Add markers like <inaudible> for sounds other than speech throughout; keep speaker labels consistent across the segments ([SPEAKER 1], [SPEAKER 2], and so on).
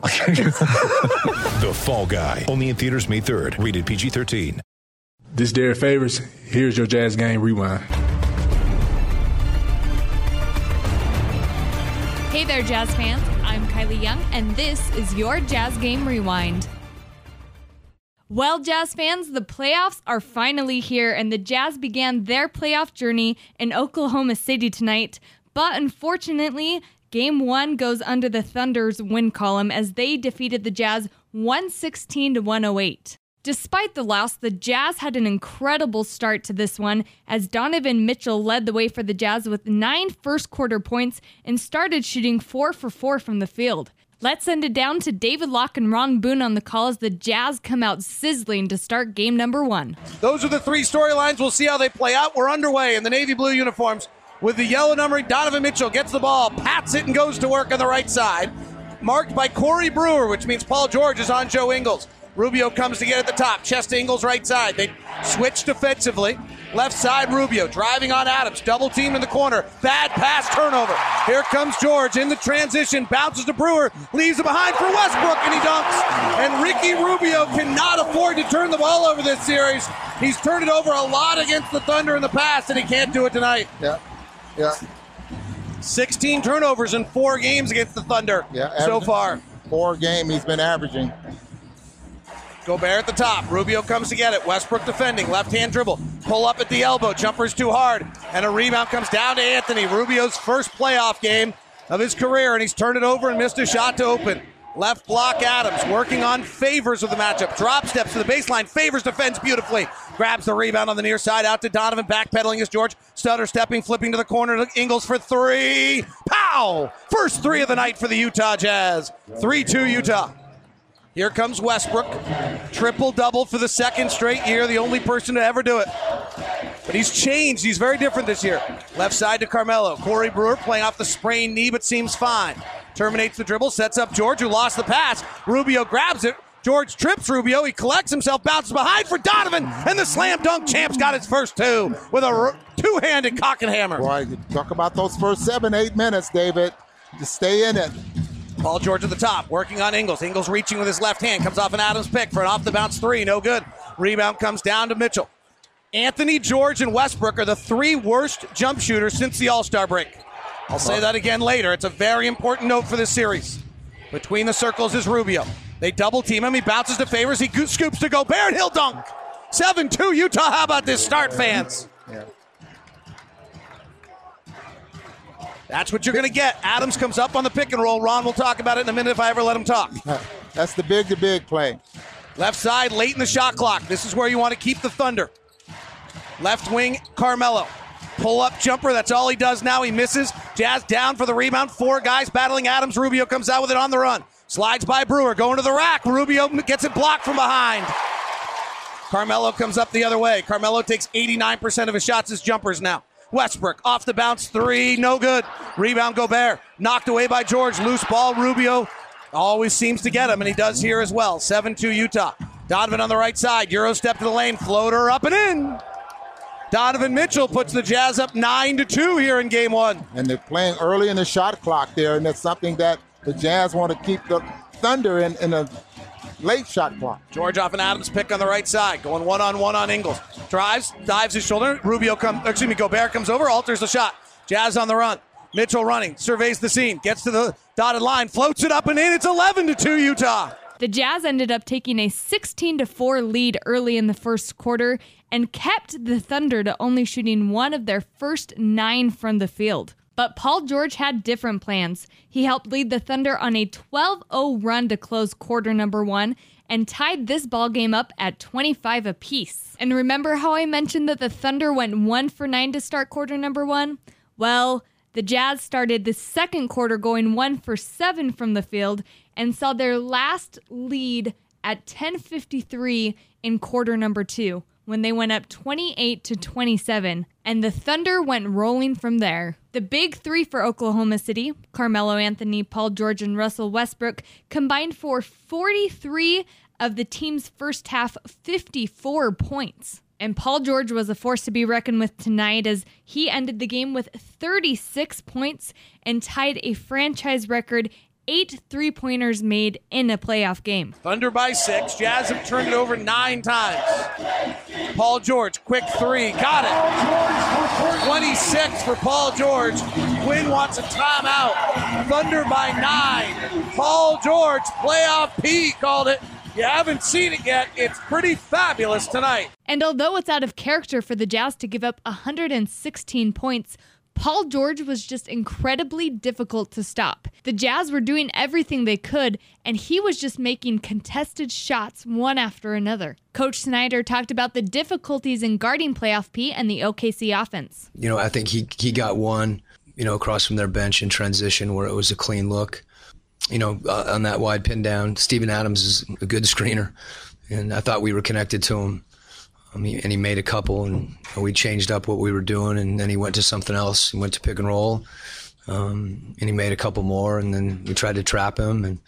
[SPEAKER 1] <laughs>
[SPEAKER 2] The Fall Guy. Only in theaters May 3rd. Rated PG-13.
[SPEAKER 3] This is Derrick Favors. Here's your Jazz Game Rewind.
[SPEAKER 4] Hey there, Jazz fans. I'm Kylie Young, and this is your Jazz Game Rewind. Well, Jazz fans, the playoffs are finally here, and the Jazz began their playoff journey in Oklahoma City tonight. But unfortunately, Game 1 goes under the Thunder's win column as they defeated the Jazz 116 to 108. Despite the loss, the Jazz had an incredible start to this one as Donovan Mitchell led the way for the Jazz with nine first quarter points and started shooting 4 for 4 from the field. Let's send it down to David Locke and Ron Boone on the call as the Jazz come out sizzling to start game number one.
[SPEAKER 5] Those are the three storylines. We'll see how they play out. We're underway in the navy blue uniforms with the yellow numbering. Donovan Mitchell gets the ball, pats it, and goes to work on the right side. Marked by Corey Brewer, which means Paul George is on Joe Ingles. Rubio comes to get at the top. Chest to Ingles right side. They switch defensively. Left side, Rubio driving on Adams. Double team in the corner. Bad pass turnover. Here comes George in the transition. Bounces to Brewer. Leaves it behind for Westbrook and he dunks. And Ricky Rubio cannot afford to turn the ball over this series. He's turned it over a lot against the Thunder in the past and he can't do it tonight.
[SPEAKER 6] Yeah, yeah,
[SPEAKER 5] 16 turnovers in four games against the Thunder
[SPEAKER 6] yeah.
[SPEAKER 5] so far.
[SPEAKER 6] Four game he's been averaging.
[SPEAKER 5] Gobert at the top. Rubio comes to get it. Westbrook defending. Left hand dribble. Pull up at the elbow. Jumper's too hard. And a rebound comes down to Anthony. Rubio's first playoff game of his career, and he's turned it over and missed a shot to open. Left block Adams working on favors of the matchup. Drop steps to the baseline. Favors defends beautifully. Grabs the rebound on the near side out to Donovan. Backpedaling as George. Stutter stepping, flipping to the corner Ingles for three. Pow! First three of the night for the Utah Jazz. 3 2 Utah. Here comes Westbrook. Triple double for the second straight year, the only person to ever do it. But he's changed. He's very different this year. Left side to Carmelo. Corey Brewer playing off the sprained knee, but seems fine. Terminates the dribble, sets up George, who lost the pass. Rubio grabs it. George trips Rubio. He collects himself, bounces behind for Donovan, and the slam dunk champs got his first two with a two handed cock and hammer.
[SPEAKER 6] Boy, talk about those first seven, eight minutes, David. Just stay in it.
[SPEAKER 5] Paul George at the top, working on Ingles. Ingles reaching with his left hand, comes off an Adams pick for an off the bounce three, no good. Rebound comes down to Mitchell. Anthony, George, and Westbrook are the three worst jump shooters since the All Star break. I'll say that again later. It's a very important note for this series. Between the circles is Rubio. They double team him. He bounces to Favors. He go- scoops to go. Baron he'll dunk. 7 2 Utah. How about this start, fans?
[SPEAKER 6] Yeah.
[SPEAKER 5] That's what you're going to get. Adams comes up on the pick and roll. Ron will talk about it in a minute if I ever let him talk. <laughs>
[SPEAKER 6] That's the big to big play.
[SPEAKER 5] Left side, late in the shot clock. This is where you want to keep the Thunder. Left wing, Carmelo. Pull up jumper. That's all he does now. He misses. Jazz down for the rebound. Four guys battling Adams. Rubio comes out with it on the run. Slides by Brewer. Going to the rack. Rubio gets it blocked from behind. Carmelo comes up the other way. Carmelo takes 89% of his shots as jumpers now. Westbrook off the bounce three, no good. Rebound Gobert knocked away by George. Loose ball. Rubio always seems to get him, and he does here as well. 7 2 Utah. Donovan on the right side. Euro step to the lane. Floater up and in. Donovan Mitchell puts the Jazz up 9 to 2 here in game one.
[SPEAKER 6] And they're playing early in the shot clock there, and that's something that the Jazz want to keep the Thunder in, in a late shot clock.
[SPEAKER 5] George off an Adams pick on the right side, going one on one on Ingles. Drives, dives his shoulder. Rubio comes, excuse me, Gobert comes over, alters the shot. Jazz on the run. Mitchell running, surveys the scene, gets to the dotted line, floats it up and in. It's 11 to 2 Utah.
[SPEAKER 4] The Jazz ended up taking a 16 to 4 lead early in the first quarter and kept the Thunder to only shooting one of their first 9 from the field. But Paul George had different plans. He helped lead the Thunder on a 12-0 run to close quarter number 1 and tied this ball game up at 25 apiece. And remember how I mentioned that the Thunder went 1 for 9 to start quarter number 1? Well, the Jazz started the second quarter going 1 for 7 from the field and saw their last lead at 10:53 in quarter number two when they went up 28 to 27 and the Thunder went rolling from there. The big 3 for Oklahoma City, Carmelo Anthony, Paul George and Russell Westbrook combined for 43 of the team's first half 54 points. And Paul George was a force to be reckoned with tonight as he ended the game with 36 points and tied a franchise record eight three pointers made in a playoff game.
[SPEAKER 5] Thunder by six. Jazz have turned it over nine times. Paul George, quick three. Got it. 26 for Paul George. Quin wants a timeout. Thunder by nine. Paul George, playoff P, called it. You haven't seen it yet. It's pretty fabulous tonight.
[SPEAKER 4] And although it's out of character for the Jazz to give up 116 points, Paul George was just incredibly difficult to stop. The Jazz were doing everything they could, and he was just making contested shots one after another. Coach Snyder talked about the difficulties in guarding playoff P and the OKC offense.
[SPEAKER 7] You know, I think he he got one, you know, across from their bench in transition where it was a clean look you know, uh, on that wide pin down. Steven Adams is a good screener, and I thought we were connected to him. Um, he, and he made a couple, and we changed up what we were doing, and then he went to something else. He went to pick and roll, um, and he made a couple more, and then we tried to trap him, and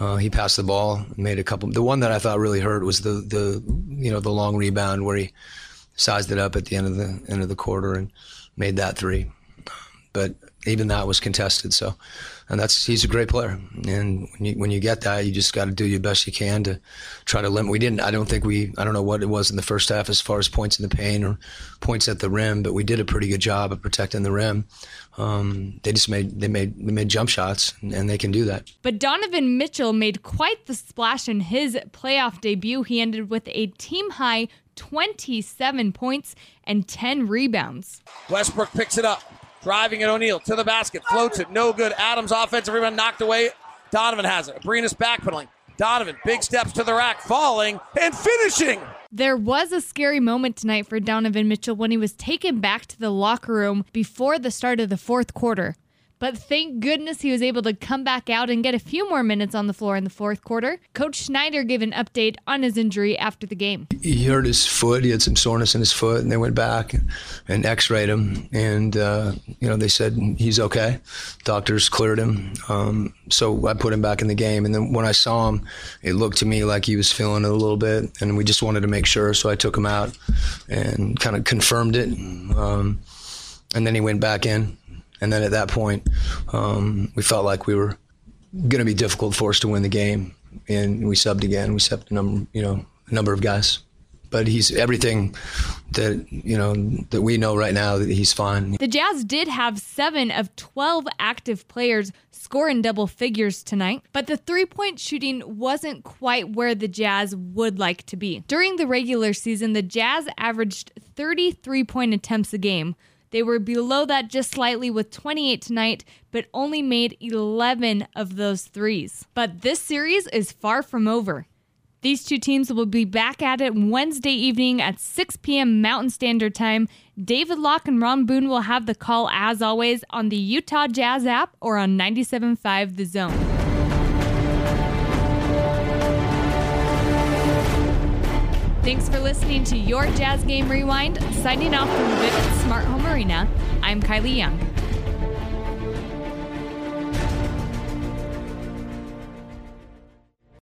[SPEAKER 7] uh, he passed the ball, made a couple. The one that I thought really hurt was the the you know the long rebound where he sized it up at the end of the end of the quarter and made that three. But even that was contested, so and that's he's a great player. And when you when you get that, you just got to do your best you can to try to limit. We didn't. I don't think we. I don't know what it was in the first half as far as points in the paint or points at the rim, but we did a pretty good job of protecting the rim. Um, they just made they made they made jump shots, and they can do that.
[SPEAKER 4] But Donovan Mitchell made quite the splash in his playoff debut. He ended with a team high 27 points and 10 rebounds.
[SPEAKER 5] Westbrook picks it up. Driving at O'Neale to the basket, floats it, no good. Adams offensive rebound knocked away. Donovan has it. Abrines backpedaling. Donovan, big steps to the rack, falling and finishing.
[SPEAKER 4] There was a scary moment tonight for Donovan Mitchell when he was taken back to the locker room before the start of the fourth quarter. But thank goodness he was able to come back out and get a few more minutes on the floor in the fourth quarter. Coach Snyder gave an update on his injury after the game.
[SPEAKER 7] He hurt his foot. He had some soreness in his foot, and they went back and x-rayed him. And, uh, you know, they said he's okay. Doctors cleared him. Um, so I put him back in the game. And then when I saw him, it looked to me like he was feeling it a little bit. And we just wanted to make sure. So I took him out and kind of confirmed it. Um, and then he went back in and then at that point, um, we felt like we were going to be difficult for us to win the game, and we subbed again. We subbed a number, you know, a number of guys. But he's everything that you know that we know right now that he's fine.
[SPEAKER 4] The Jazz did have seven of twelve active players score in double figures tonight, but the three point shooting wasn't quite where the Jazz would like to be. During the regular season, the Jazz averaged 33 point attempts a game, they were below that just slightly with 28 tonight, but only made 11 of those threes. But this series is far from over. These two teams will be back at it Wednesday evening at 6 p.m. Mountain Standard Time. David Locke and Ron Boone will have the call as always on the Utah Jazz app or on 97.5 The Zone. Thanks for listening to your Jazz Game Rewind. Signing off from Vivint Smart Home Arena, I'm Kylie Young.